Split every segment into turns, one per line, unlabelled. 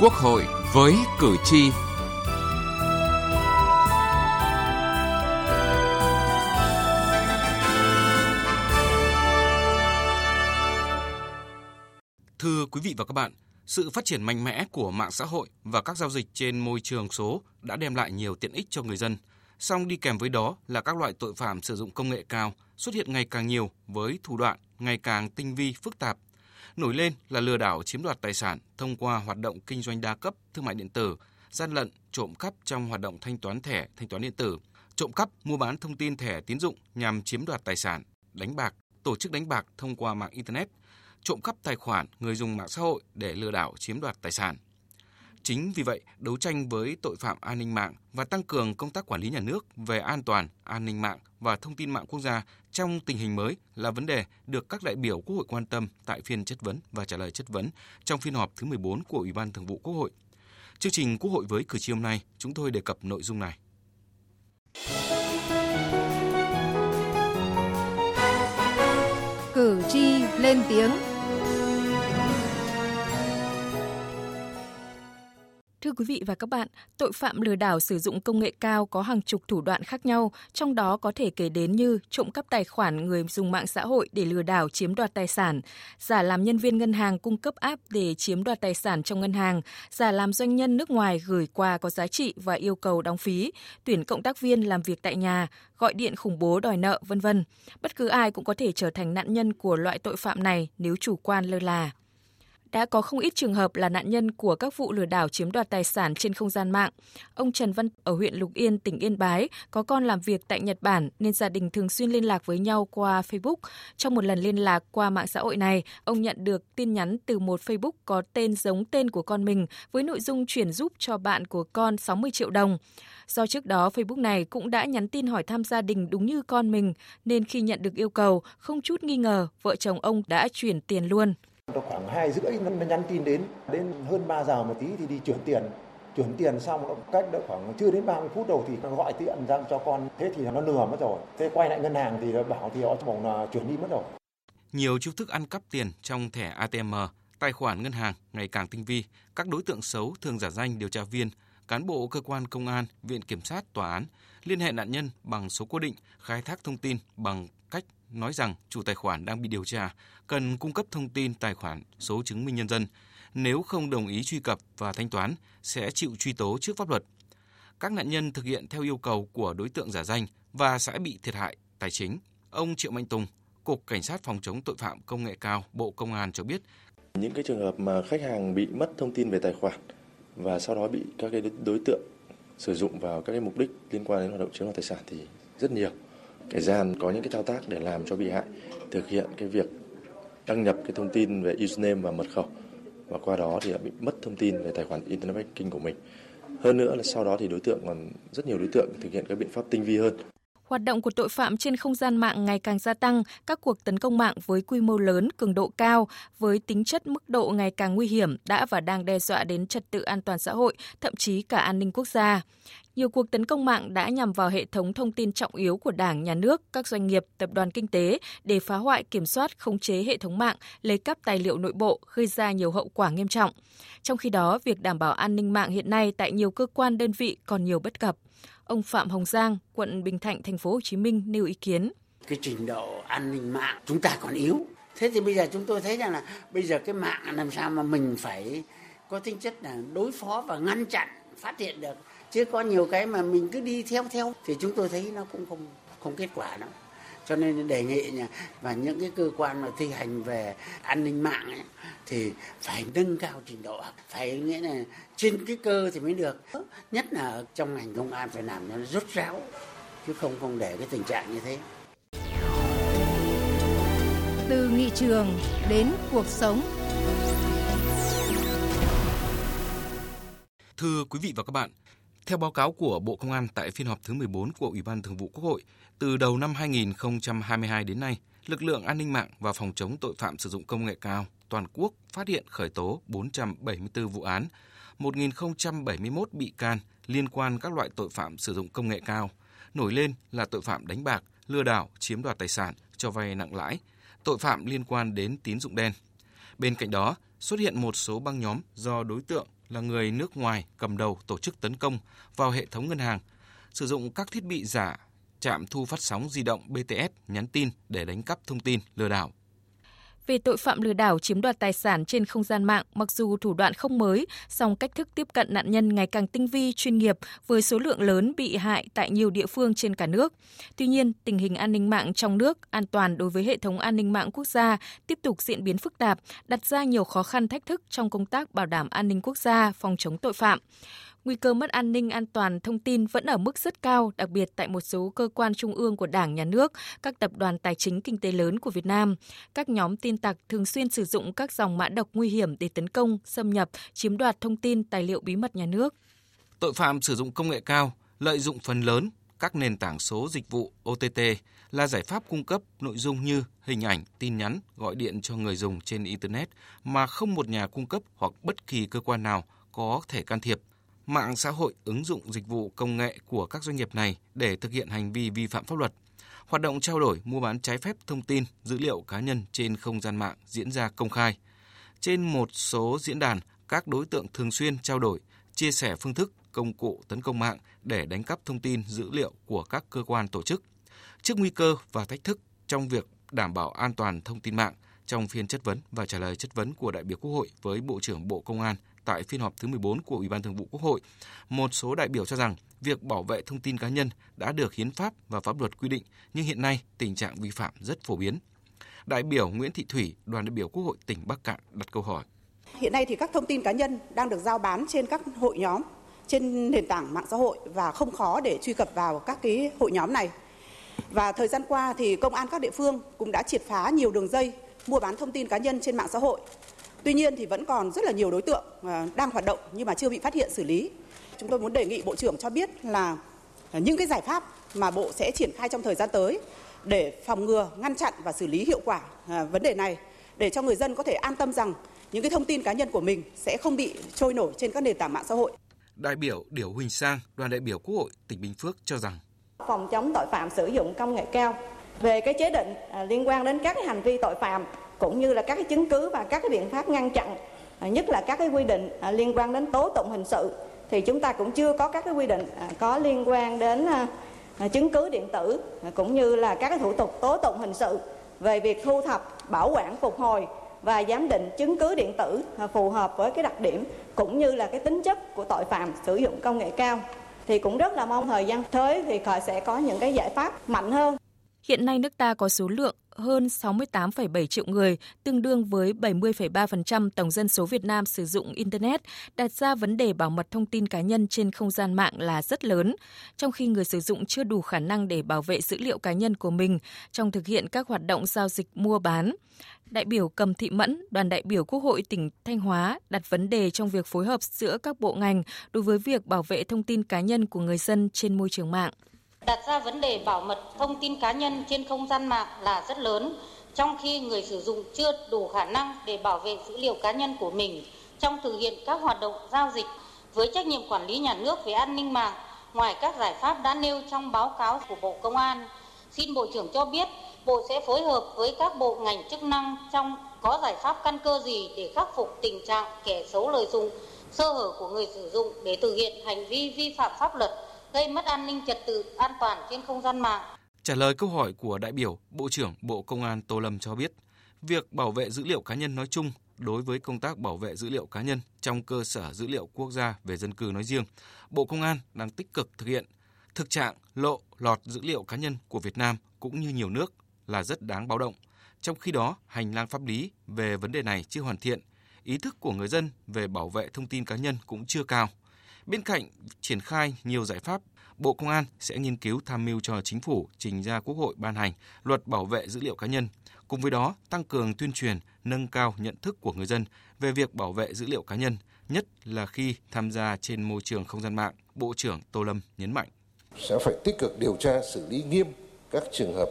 Quốc hội với cử tri. Thưa quý vị và các bạn, sự phát triển mạnh mẽ của mạng xã hội và các giao dịch trên môi trường số đã đem lại nhiều tiện ích cho người dân. Song đi kèm với đó là các loại tội phạm sử dụng công nghệ cao xuất hiện ngày càng nhiều với thủ đoạn ngày càng tinh vi phức tạp Nổi lên là lừa đảo chiếm đoạt tài sản thông qua hoạt động kinh doanh đa cấp, thương mại điện tử, gian lận, trộm cắp trong hoạt động thanh toán thẻ, thanh toán điện tử, trộm cắp, mua bán thông tin thẻ tín dụng nhằm chiếm đoạt tài sản, đánh bạc, tổ chức đánh bạc thông qua mạng internet, trộm cắp tài khoản người dùng mạng xã hội để lừa đảo chiếm đoạt tài sản. Chính vì vậy, đấu tranh với tội phạm an ninh mạng và tăng cường công tác quản lý nhà nước về an toàn, an ninh mạng và thông tin mạng quốc gia trong tình hình mới là vấn đề được các đại biểu Quốc hội quan tâm tại phiên chất vấn và trả lời chất vấn trong phiên họp thứ 14 của Ủy ban Thường vụ Quốc hội. Chương trình Quốc hội với cử tri hôm nay, chúng tôi đề cập nội dung này.
Cử tri lên tiếng quý vị và các bạn, tội phạm lừa đảo sử dụng công nghệ cao có hàng chục thủ đoạn khác nhau, trong đó có thể kể đến như trộm cắp tài khoản người dùng mạng xã hội để lừa đảo chiếm đoạt tài sản, giả làm nhân viên ngân hàng cung cấp app để chiếm đoạt tài sản trong ngân hàng, giả làm doanh nhân nước ngoài gửi quà có giá trị và yêu cầu đóng phí, tuyển cộng tác viên làm việc tại nhà, gọi điện khủng bố đòi nợ, vân vân. Bất cứ ai cũng có thể trở thành nạn nhân của loại tội phạm này nếu chủ quan lơ là đã có không ít trường hợp là nạn nhân của các vụ lừa đảo chiếm đoạt tài sản trên không gian mạng. Ông Trần Văn ở huyện Lục Yên, tỉnh Yên Bái có con làm việc tại Nhật Bản nên gia đình thường xuyên liên lạc với nhau qua Facebook. Trong một lần liên lạc qua mạng xã hội này, ông nhận được tin nhắn từ một Facebook có tên giống tên của con mình với nội dung chuyển giúp cho bạn của con 60 triệu đồng. Do trước đó Facebook này cũng đã nhắn tin hỏi thăm gia đình đúng như con mình nên khi nhận được yêu cầu, không chút nghi ngờ, vợ chồng ông đã chuyển tiền luôn.
到 khoảng 2 rưỡi nó nhắn tin đến, đến hơn 3 giờ một tí thì đi chuyển tiền. Chuyển tiền xong cách đó khoảng chưa đến 30 phút đầu thì nó gọi tiện ra cho con. Thế thì nó lừa mất rồi. Thế quay lại ngân hàng thì bảo thì họ bảo là chuyển đi mất rồi.
Nhiều chiêu thức ăn cắp tiền trong thẻ ATM, tài khoản ngân hàng ngày càng tinh vi. Các đối tượng xấu thường giả danh điều tra viên, cán bộ cơ quan công an, viện kiểm sát, tòa án liên hệ nạn nhân bằng số cố định, khai thác thông tin bằng cách nói rằng chủ tài khoản đang bị điều tra cần cung cấp thông tin tài khoản, số chứng minh nhân dân. Nếu không đồng ý truy cập và thanh toán, sẽ chịu truy tố trước pháp luật. Các nạn nhân thực hiện theo yêu cầu của đối tượng giả danh và sẽ bị thiệt hại tài chính. Ông Triệu Mạnh Tùng, Cục Cảnh sát phòng chống tội phạm công nghệ cao, Bộ Công an cho biết.
Những cái trường hợp mà khách hàng bị mất thông tin về tài khoản và sau đó bị các cái đối tượng sử dụng vào các cái mục đích liên quan đến hoạt động chiếm đoạt tài sản thì rất nhiều kẻ gian có những cái thao tác để làm cho bị hại thực hiện cái việc đăng nhập cái thông tin về username và mật khẩu và qua đó thì đã bị mất thông tin về tài khoản internet banking của mình. Hơn nữa là sau đó thì đối tượng còn, rất nhiều đối tượng thực hiện các biện pháp tinh vi hơn.
Hoạt động của tội phạm trên không gian mạng ngày càng gia tăng, các cuộc tấn công mạng với quy mô lớn, cường độ cao, với tính chất mức độ ngày càng nguy hiểm đã và đang đe dọa đến trật tự an toàn xã hội, thậm chí cả an ninh quốc gia. Nhiều cuộc tấn công mạng đã nhằm vào hệ thống thông tin trọng yếu của Đảng, Nhà nước, các doanh nghiệp, tập đoàn kinh tế để phá hoại kiểm soát, khống chế hệ thống mạng, lấy cắp tài liệu nội bộ, gây ra nhiều hậu quả nghiêm trọng. Trong khi đó, việc đảm bảo an ninh mạng hiện nay tại nhiều cơ quan đơn vị còn nhiều bất cập. Ông Phạm Hồng Giang, quận Bình Thạnh, thành phố Hồ Chí Minh nêu ý kiến.
Cái trình độ an ninh mạng chúng ta còn yếu. Thế thì bây giờ chúng tôi thấy rằng là bây giờ cái mạng làm sao mà mình phải có tính chất là đối phó và ngăn chặn phát hiện được chứ có nhiều cái mà mình cứ đi theo theo thì chúng tôi thấy nó cũng không không kết quả đâu cho nên đề nghị nha và những cái cơ quan mà thi hành về an ninh mạng ấy, thì phải nâng cao trình độ phải nghĩa là trên cái cơ thì mới được. Nhất là trong ngành công an phải làm cho nó rốt ráo chứ không không để cái tình trạng như thế.
Từ nghị trường đến cuộc sống.
Thưa quý vị và các bạn, theo báo cáo của Bộ Công an tại phiên họp thứ 14 của Ủy ban Thường vụ Quốc hội, từ đầu năm 2022 đến nay, lực lượng an ninh mạng và phòng chống tội phạm sử dụng công nghệ cao toàn quốc phát hiện khởi tố 474 vụ án, 1.071 bị can liên quan các loại tội phạm sử dụng công nghệ cao. Nổi lên là tội phạm đánh bạc, lừa đảo, chiếm đoạt tài sản, cho vay nặng lãi, tội phạm liên quan đến tín dụng đen. Bên cạnh đó, xuất hiện một số băng nhóm do đối tượng là người nước ngoài cầm đầu tổ chức tấn công vào hệ thống ngân hàng, sử dụng các thiết bị giả, trạm thu phát sóng di động BTS nhắn tin để đánh cắp thông tin lừa đảo
về tội phạm lừa đảo chiếm đoạt tài sản trên không gian mạng, mặc dù thủ đoạn không mới, song cách thức tiếp cận nạn nhân ngày càng tinh vi, chuyên nghiệp với số lượng lớn bị hại tại nhiều địa phương trên cả nước. Tuy nhiên, tình hình an ninh mạng trong nước, an toàn đối với hệ thống an ninh mạng quốc gia tiếp tục diễn biến phức tạp, đặt ra nhiều khó khăn thách thức trong công tác bảo đảm an ninh quốc gia, phòng chống tội phạm. Nguy cơ mất an ninh an toàn thông tin vẫn ở mức rất cao, đặc biệt tại một số cơ quan trung ương của Đảng, Nhà nước, các tập đoàn tài chính kinh tế lớn của Việt Nam. Các nhóm tin tặc thường xuyên sử dụng các dòng mã độc nguy hiểm để tấn công, xâm nhập, chiếm đoạt thông tin, tài liệu bí mật nhà nước.
Tội phạm sử dụng công nghệ cao, lợi dụng phần lớn các nền tảng số dịch vụ OTT là giải pháp cung cấp nội dung như hình ảnh, tin nhắn, gọi điện cho người dùng trên Internet mà không một nhà cung cấp hoặc bất kỳ cơ quan nào có thể can thiệp – mạng xã hội ứng dụng dịch vụ công nghệ của các doanh nghiệp này để thực hiện hành vi vi phạm pháp luật. Hoạt động trao đổi mua bán trái phép thông tin, dữ liệu cá nhân trên không gian mạng diễn ra công khai. Trên một số diễn đàn, các đối tượng thường xuyên trao đổi, chia sẻ phương thức, công cụ tấn công mạng để đánh cắp thông tin dữ liệu của các cơ quan tổ chức. Trước nguy cơ và thách thức trong việc đảm bảo an toàn thông tin mạng, trong phiên chất vấn và trả lời chất vấn của đại biểu Quốc hội với Bộ trưởng Bộ Công an tại phiên họp thứ 14 của Ủy ban Thường vụ Quốc hội, một số đại biểu cho rằng việc bảo vệ thông tin cá nhân đã được hiến pháp và pháp luật quy định, nhưng hiện nay tình trạng vi phạm rất phổ biến. Đại biểu Nguyễn Thị Thủy, đoàn đại biểu Quốc hội tỉnh Bắc Cạn đặt câu hỏi.
Hiện nay thì các thông tin cá nhân đang được giao bán trên các hội nhóm, trên nền tảng mạng xã hội và không khó để truy cập vào các cái hội nhóm này. Và thời gian qua thì công an các địa phương cũng đã triệt phá nhiều đường dây mua bán thông tin cá nhân trên mạng xã hội Tuy nhiên thì vẫn còn rất là nhiều đối tượng à, đang hoạt động nhưng mà chưa bị phát hiện xử lý. Chúng tôi muốn đề nghị Bộ trưởng cho biết là những cái giải pháp mà Bộ sẽ triển khai trong thời gian tới để phòng ngừa, ngăn chặn và xử lý hiệu quả à, vấn đề này để cho người dân có thể an tâm rằng những cái thông tin cá nhân của mình sẽ không bị trôi nổi trên các nền tảng mạng xã hội.
Đại biểu Điểu Huỳnh Sang, đoàn đại biểu Quốc hội tỉnh Bình Phước cho rằng
phòng chống tội phạm sử dụng công nghệ cao về cái chế định à, liên quan đến các hành vi tội phạm cũng như là các cái chứng cứ và các cái biện pháp ngăn chặn à, nhất là các cái quy định à, liên quan đến tố tụng hình sự thì chúng ta cũng chưa có các cái quy định à, có liên quan đến chứng cứ điện tử cũng như là các cái thủ tục tố tụng hình sự về việc thu thập, bảo quản, phục hồi và giám định chứng cứ điện tử phù hợp với cái đặc điểm cũng như là cái tính chất của tội phạm sử dụng công nghệ cao thì cũng rất là mong thời gian tới thì sẽ có những cái giải pháp mạnh hơn.
Hiện nay nước ta có số lượng hơn 68,7 triệu người, tương đương với 70,3% tổng dân số Việt Nam sử dụng Internet, đặt ra vấn đề bảo mật thông tin cá nhân trên không gian mạng là rất lớn, trong khi người sử dụng chưa đủ khả năng để bảo vệ dữ liệu cá nhân của mình trong thực hiện các hoạt động giao dịch mua bán. Đại biểu Cầm Thị Mẫn, đoàn đại biểu Quốc hội tỉnh Thanh Hóa đặt vấn đề trong việc phối hợp giữa các bộ ngành đối với việc bảo vệ thông tin cá nhân của người dân trên môi trường mạng
đặt ra vấn đề bảo mật thông tin cá nhân trên không gian mạng là rất lớn, trong khi người sử dụng chưa đủ khả năng để bảo vệ dữ liệu cá nhân của mình trong thực hiện các hoạt động giao dịch với trách nhiệm quản lý nhà nước về an ninh mạng ngoài các giải pháp đã nêu trong báo cáo của Bộ Công an. Xin Bộ trưởng cho biết Bộ sẽ phối hợp với các bộ ngành chức năng trong có giải pháp căn cơ gì để khắc phục tình trạng kẻ xấu lợi dụng sơ hở của người sử dụng để thực hiện hành vi vi phạm pháp luật gây mất an ninh trật tự an toàn trên không gian mạng.
Trả lời câu hỏi của đại biểu, Bộ trưởng Bộ Công an Tô Lâm cho biết, việc bảo vệ dữ liệu cá nhân nói chung đối với công tác bảo vệ dữ liệu cá nhân trong cơ sở dữ liệu quốc gia về dân cư nói riêng, Bộ Công an đang tích cực thực hiện. Thực trạng lộ lọt dữ liệu cá nhân của Việt Nam cũng như nhiều nước là rất đáng báo động. Trong khi đó, hành lang pháp lý về vấn đề này chưa hoàn thiện, ý thức của người dân về bảo vệ thông tin cá nhân cũng chưa cao – Bên cạnh triển khai nhiều giải pháp, Bộ Công an sẽ nghiên cứu tham mưu cho chính phủ trình ra Quốc hội ban hành luật bảo vệ dữ liệu cá nhân. Cùng với đó, tăng cường tuyên truyền, nâng cao nhận thức của người dân về việc bảo vệ dữ liệu cá nhân, nhất là khi tham gia trên môi trường không gian mạng, Bộ trưởng Tô Lâm nhấn mạnh.
Sẽ phải tích cực điều tra xử lý nghiêm các trường hợp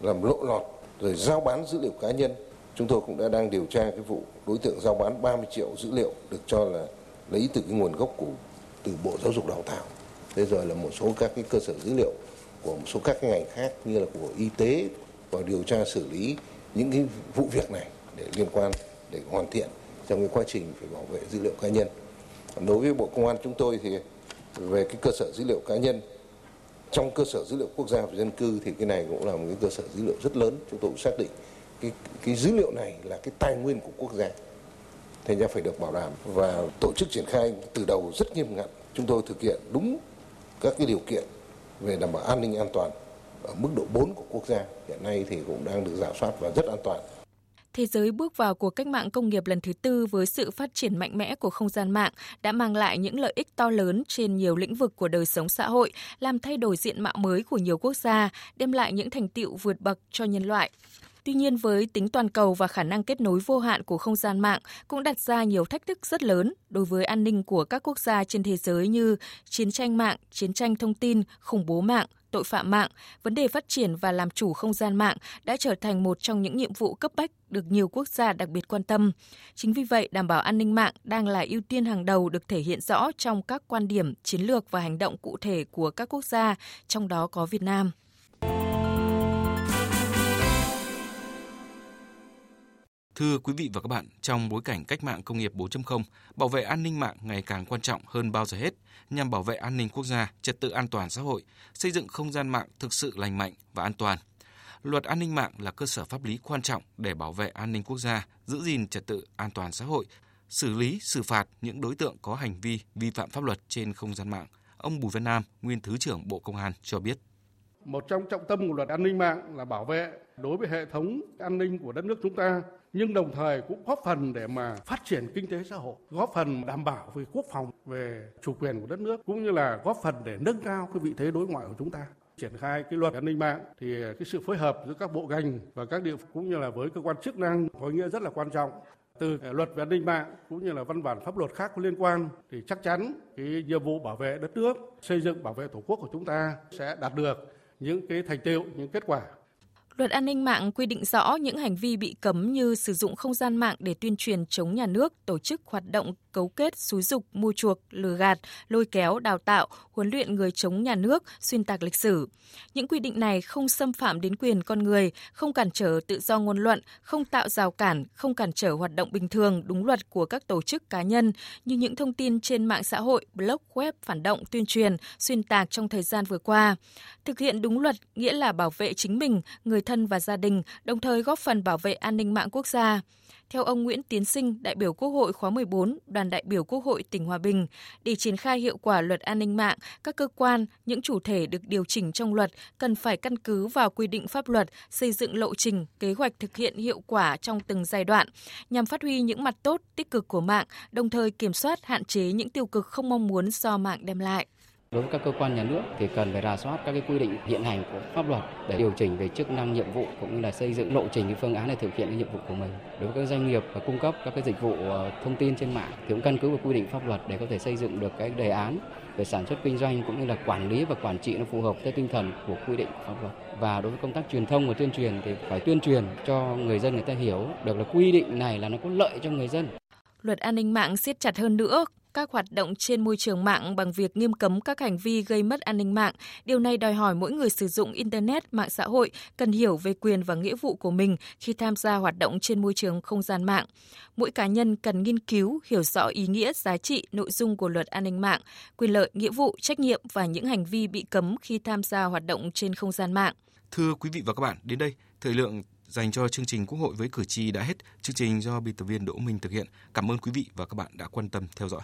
làm lộ lọt rồi giao bán dữ liệu cá nhân. Chúng tôi cũng đã đang điều tra cái vụ đối tượng giao bán 30 triệu dữ liệu được cho là lấy từ cái nguồn gốc của từ Bộ Giáo dục Đào tạo. Thế rồi là một số các cái cơ sở dữ liệu của một số các cái ngành khác như là của y tế vào điều tra xử lý những cái vụ việc này để liên quan, để hoàn thiện trong cái quá trình phải bảo vệ dữ liệu cá nhân. Đối với Bộ Công an chúng tôi thì về cái cơ sở dữ liệu cá nhân, trong cơ sở dữ liệu quốc gia về dân cư thì cái này cũng là một cái cơ sở dữ liệu rất lớn chúng tôi cũng xác định cái cái dữ liệu này là cái tài nguyên của quốc gia thành ra phải được bảo đảm và tổ chức triển khai từ đầu rất nghiêm ngặt. Chúng tôi thực hiện đúng các cái điều kiện về đảm bảo an ninh an toàn ở mức độ 4 của quốc gia. Hiện nay thì cũng đang được giả soát và rất an toàn.
Thế giới bước vào cuộc cách mạng công nghiệp lần thứ tư với sự phát triển mạnh mẽ của không gian mạng đã mang lại những lợi ích to lớn trên nhiều lĩnh vực của đời sống xã hội, làm thay đổi diện mạo mới của nhiều quốc gia, đem lại những thành tiệu vượt bậc cho nhân loại. Tuy nhiên với tính toàn cầu và khả năng kết nối vô hạn của không gian mạng cũng đặt ra nhiều thách thức rất lớn đối với an ninh của các quốc gia trên thế giới như chiến tranh mạng, chiến tranh thông tin, khủng bố mạng, tội phạm mạng, vấn đề phát triển và làm chủ không gian mạng đã trở thành một trong những nhiệm vụ cấp bách được nhiều quốc gia đặc biệt quan tâm. Chính vì vậy, đảm bảo an ninh mạng đang là ưu tiên hàng đầu được thể hiện rõ trong các quan điểm, chiến lược và hành động cụ thể của các quốc gia, trong đó có Việt Nam.
Thưa quý vị và các bạn, trong bối cảnh cách mạng công nghiệp 4.0, bảo vệ an ninh mạng ngày càng quan trọng hơn bao giờ hết nhằm bảo vệ an ninh quốc gia, trật tự an toàn xã hội, xây dựng không gian mạng thực sự lành mạnh và an toàn. Luật an ninh mạng là cơ sở pháp lý quan trọng để bảo vệ an ninh quốc gia, giữ gìn trật tự an toàn xã hội, xử lý, xử phạt những đối tượng có hành vi vi phạm pháp luật trên không gian mạng. Ông Bùi Văn Nam, nguyên Thứ trưởng Bộ Công an cho biết.
Một trong trọng tâm của luật an ninh mạng là bảo vệ đối với hệ thống an ninh của đất nước chúng ta nhưng đồng thời cũng góp phần để mà phát triển kinh tế xã hội, góp phần đảm bảo về quốc phòng, về chủ quyền của đất nước cũng như là góp phần để nâng cao cái vị thế đối ngoại của chúng ta. Triển khai cái luật an ninh mạng thì cái sự phối hợp giữa các bộ ngành và các địa cũng như là với cơ quan chức năng có ý nghĩa rất là quan trọng. Từ luật về an ninh mạng cũng như là văn bản pháp luật khác có liên quan thì chắc chắn cái nhiệm vụ bảo vệ đất nước xây dựng bảo vệ tổ quốc của chúng ta sẽ đạt được những cái thành tiệu, những kết quả.
Luật an ninh mạng quy định rõ những hành vi bị cấm như sử dụng không gian mạng để tuyên truyền chống nhà nước, tổ chức hoạt động cấu kết, xúi dục, mua chuộc, lừa gạt, lôi kéo, đào tạo, huấn luyện người chống nhà nước, xuyên tạc lịch sử. Những quy định này không xâm phạm đến quyền con người, không cản trở tự do ngôn luận, không tạo rào cản, không cản trở hoạt động bình thường đúng luật của các tổ chức cá nhân như những thông tin trên mạng xã hội, blog, web phản động, tuyên truyền, xuyên tạc trong thời gian vừa qua. Thực hiện đúng luật nghĩa là bảo vệ chính mình, người thân và gia đình, đồng thời góp phần bảo vệ an ninh mạng quốc gia. Theo ông Nguyễn Tiến Sinh, đại biểu Quốc hội khóa 14, đoàn đại biểu Quốc hội tỉnh Hòa Bình, để triển khai hiệu quả luật an ninh mạng, các cơ quan, những chủ thể được điều chỉnh trong luật cần phải căn cứ vào quy định pháp luật, xây dựng lộ trình, kế hoạch thực hiện hiệu quả trong từng giai đoạn, nhằm phát huy những mặt tốt, tích cực của mạng, đồng thời kiểm soát, hạn chế những tiêu cực không mong muốn do mạng đem lại.
Đối với các cơ quan nhà nước thì cần phải rà soát các cái quy định hiện hành của pháp luật để điều chỉnh về chức năng, nhiệm vụ cũng như là xây dựng lộ trình, cái phương án để thực hiện cái nhiệm vụ của mình. Đối với các doanh nghiệp và cung cấp các cái dịch vụ ờ, thông tin trên mạng thì cũng căn cứ vào quy định pháp luật để có thể xây dựng được cái đề án về sản xuất kinh doanh cũng như là quản lý và quản trị nó phù hợp theo tinh thần của quy định của pháp luật. Và đối với công tác truyền thông và tuyên truyền thì phải tuyên truyền cho người dân người ta hiểu được là quy định này là nó có lợi cho người dân.
Luật an ninh mạng siết chặt hơn nữa các hoạt động trên môi trường mạng bằng việc nghiêm cấm các hành vi gây mất an ninh mạng. Điều này đòi hỏi mỗi người sử dụng Internet, mạng xã hội cần hiểu về quyền và nghĩa vụ của mình khi tham gia hoạt động trên môi trường không gian mạng. Mỗi cá nhân cần nghiên cứu, hiểu rõ ý nghĩa, giá trị, nội dung của luật an ninh mạng, quyền lợi, nghĩa vụ, trách nhiệm và những hành vi bị cấm khi tham gia hoạt động trên không gian mạng.
Thưa quý vị và các bạn, đến đây, thời lượng dành cho chương trình Quốc hội với cử tri đã hết. Chương trình do biên tập viên Đỗ Minh thực hiện. Cảm ơn quý vị và các bạn đã quan tâm theo dõi.